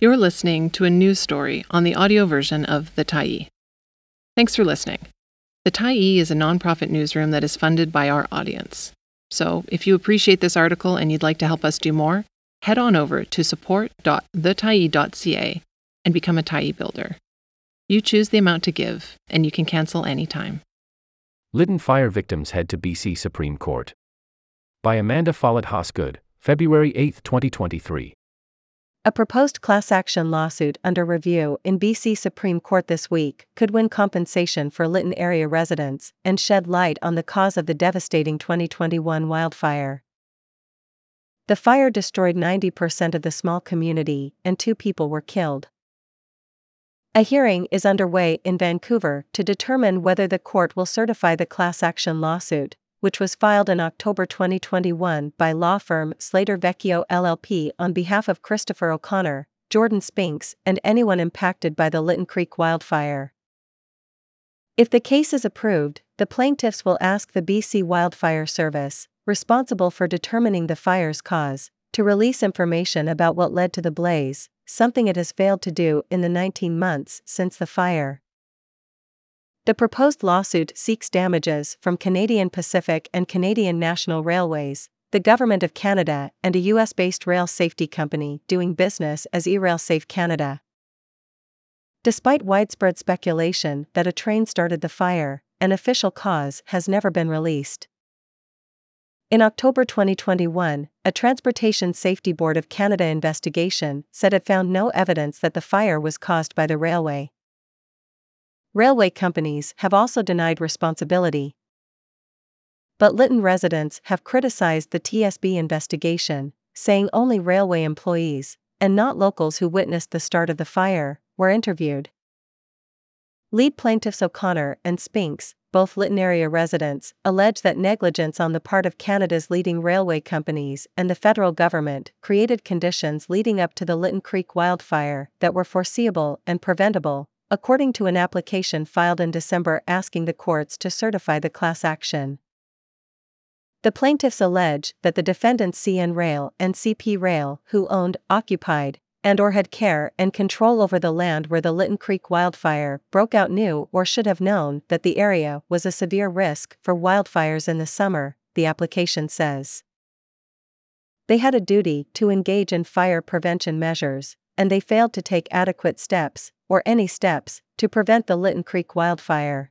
You're listening to a news story on the audio version of The Tyee. Thanks for listening. The Tyee is a nonprofit newsroom that is funded by our audience. So, if you appreciate this article and you'd like to help us do more, head on over to support.thetyee.ca and become a Tyee builder. You choose the amount to give, and you can cancel anytime. Lytton fire victims head to BC Supreme Court. By Amanda Follett Hosgood, February 8, 2023. A proposed class action lawsuit under review in BC Supreme Court this week could win compensation for Lytton area residents and shed light on the cause of the devastating 2021 wildfire. The fire destroyed 90% of the small community and two people were killed. A hearing is underway in Vancouver to determine whether the court will certify the class action lawsuit, which was filed in October 2021 by law firm Slater Vecchio LLP on behalf of Christopher O'Connor, Jordan Spinks, and anyone impacted by the Lytton Creek wildfire. If the case is approved, the plaintiffs will ask the BC Wildfire Service, responsible for determining the fire's cause, to release information about what led to the blaze, something it has failed to do in the 19 months since the fire. The proposed lawsuit seeks damages from Canadian Pacific and Canadian National Railways, the Government of Canada, and a US based rail safety company doing business as eRailSafe Canada. Despite widespread speculation that a train started the fire, an official cause has never been released. In October 2021, a Transportation Safety Board of Canada investigation said it found no evidence that the fire was caused by the railway. Railway companies have also denied responsibility. But Lytton residents have criticized the TSB investigation, saying only railway employees, and not locals who witnessed the start of the fire, were interviewed. Lead plaintiffs O'Connor and Spinks, both Lytton area residents, allege that negligence on the part of Canada's leading railway companies and the federal government created conditions leading up to the Lytton Creek wildfire that were foreseeable and preventable, according to an application filed in December asking the courts to certify the class action. The plaintiffs allege that the defendants CN Rail and CP Rail, who owned, occupied, and or had care and control over the land where the Lytton Creek wildfire broke out knew or should have known that the area was a severe risk for wildfires in the summer, the application says. They had a duty to engage in fire prevention measures, and they failed to take adequate steps, or any steps, to prevent the Lytton Creek wildfire.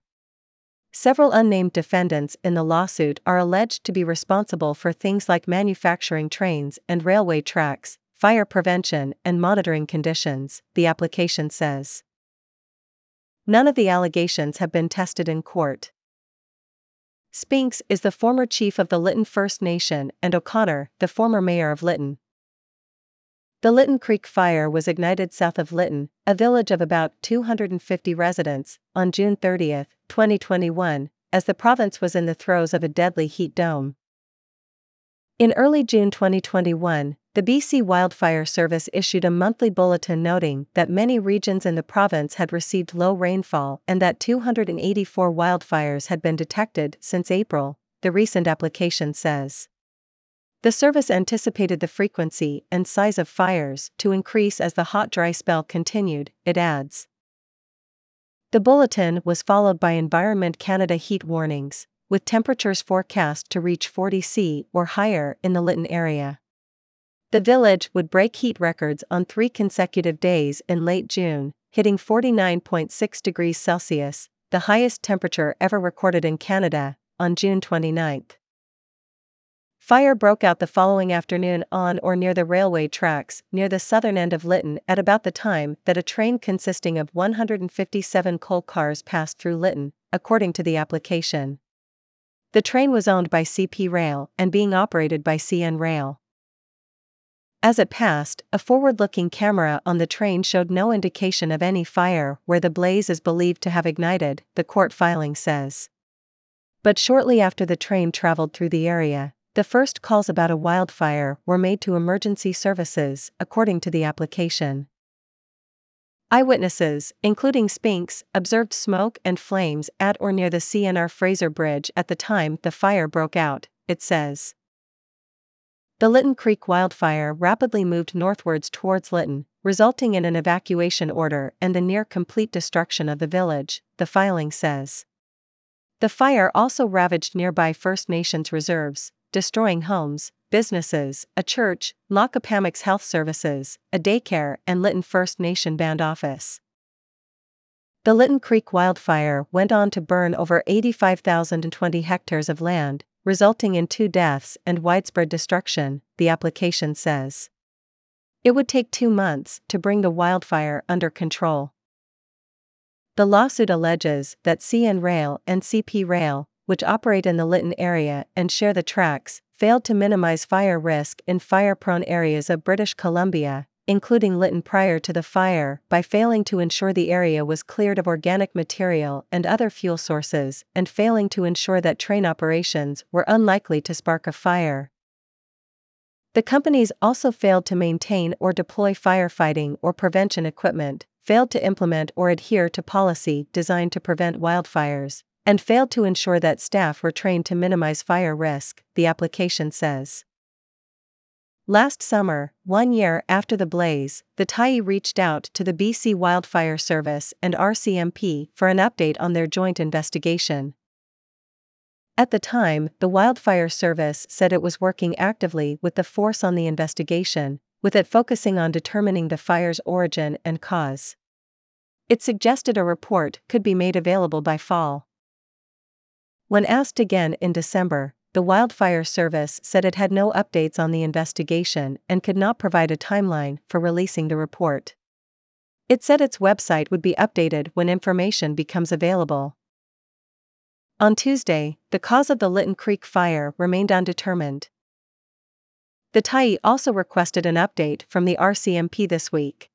Several unnamed defendants in the lawsuit are alleged to be responsible for things like manufacturing trains and railway tracks, fire prevention, and monitoring conditions, the application says. None of the allegations have been tested in court. Spinks is the former chief of the Lytton First Nation and O'Connor, the former mayor of Lytton. The Lytton Creek fire was ignited south of Lytton, a village of about 250 residents, on June 30, 2021, as the province was in the throes of a deadly heat dome. In early June 2021, the BC Wildfire Service issued a monthly bulletin noting that many regions in the province had received low rainfall and that 284 wildfires had been detected since April, the recent application says. The service anticipated the frequency and size of fires to increase as the hot dry spell continued, it adds. The bulletin was followed by Environment Canada heat warnings, with temperatures forecast to reach 40 C or higher in the Lytton area. The village would break heat records on three consecutive days in late June, hitting 49.6 degrees Celsius, the highest temperature ever recorded in Canada, on June 29. Fire broke out the following afternoon on or near the railway tracks near the southern end of Lytton at about the time that a train consisting of 157 coal cars passed through Lytton, according to the application. The train was owned by CP Rail and being operated by CN Rail. As it passed, a forward looking camera on the train showed no indication of any fire where the blaze is believed to have ignited, the court filing says. But shortly after the train traveled through the area, the first calls about a wildfire were made to emergency services, according to the application. Eyewitnesses, including Spinks, observed smoke and flames at or near the CNR Fraser Bridge at the time the fire broke out, it says. The Lytton Creek wildfire rapidly moved northwards towards Lytton, resulting in an evacuation order and the near complete destruction of the village, the filing says. The fire also ravaged nearby First Nations reserves, destroying homes, businesses, a church, Nlaka'pamux Health Services, a daycare, and Lytton First Nation Band Office. The Lytton Creek wildfire went on to burn over 85,020 hectares of land, resulting in two deaths and widespread destruction, the application says. It would take two months to bring the wildfire under control. The lawsuit alleges that CN Rail and CP Rail, which operate in the Lytton area and share the tracks, failed to minimize fire risk in fire prone areas of British Columbia, including Lytton prior to the fire, by failing to ensure the area was cleared of organic material and other fuel sources, and failing to ensure that train operations were unlikely to spark a fire. The companies also failed to maintain or deploy firefighting or prevention equipment, failed to implement or adhere to policy designed to prevent wildfires, and failed to ensure that staff were trained to minimize fire risk, the application says. Last summer, one year after the blaze, the Tyee reached out to the BC Wildfire Service and RCMP for an update on their joint investigation. At the time, the Wildfire Service said it was working actively with the force on the investigation, with it focusing on determining the fire's origin and cause. It suggested a report could be made available by fall. When asked again in December, the Wildfire Service said it had no updates on the investigation and could not provide a timeline for releasing the report. It said its website would be updated when information becomes available. On Tuesday, the cause of the Lytton Creek fire remained undetermined. The Tyee also requested an update from the RCMP this week.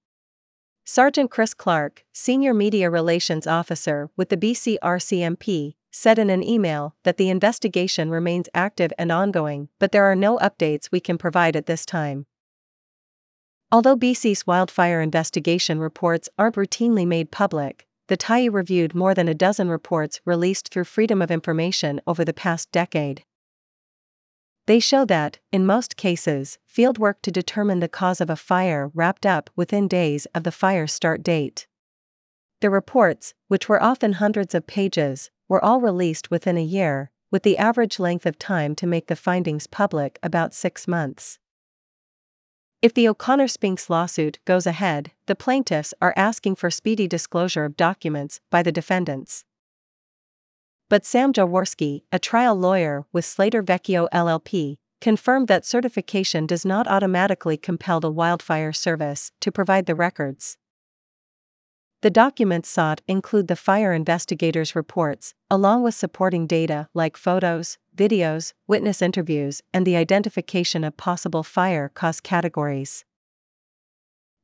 Sergeant Chris Clark, Senior Media Relations Officer with the BC RCMP, said in an email that the investigation remains active and ongoing, but there are no updates we can provide at this time. Although BC's wildfire investigation reports aren't routinely made public, the Tyee reviewed more than a dozen reports released through Freedom of Information over the past decade. They show that, in most cases, fieldwork to determine the cause of a fire wrapped up within days of the fire start date. The reports, which were often hundreds of pages, were all released within a year, with the average length of time to make the findings public about six months. If the O'Connor Spinks lawsuit goes ahead, the plaintiffs are asking for speedy disclosure of documents by the defendants. But Sam Jaworski, a trial lawyer with Slater Vecchio LLP, confirmed that certification does not automatically compel the wildfire service to provide the records. The documents sought include the fire investigators' reports, along with supporting data like photos, videos, witness interviews, and the identification of possible fire cause categories.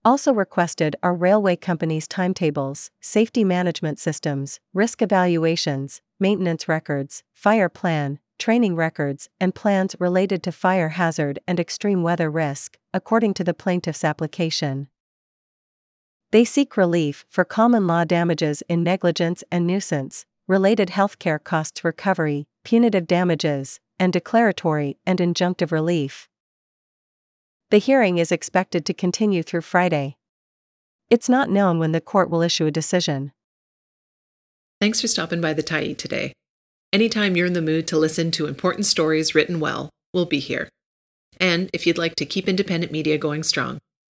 Also requested are railway companies' timetables, safety management systems, risk evaluations, maintenance records, fire plan, training records, and plans related to fire hazard and extreme weather risk, according to the plaintiff's application. They seek relief for common law damages in negligence and nuisance, related healthcare costs recovery, punitive damages, and declaratory and injunctive relief. The hearing is expected to continue through Friday. It's not known when the court will issue a decision. Thanks for stopping by the Tyee today. Anytime you're in the mood to listen to important stories written well, we'll be here. And if you'd like to keep independent media going strong,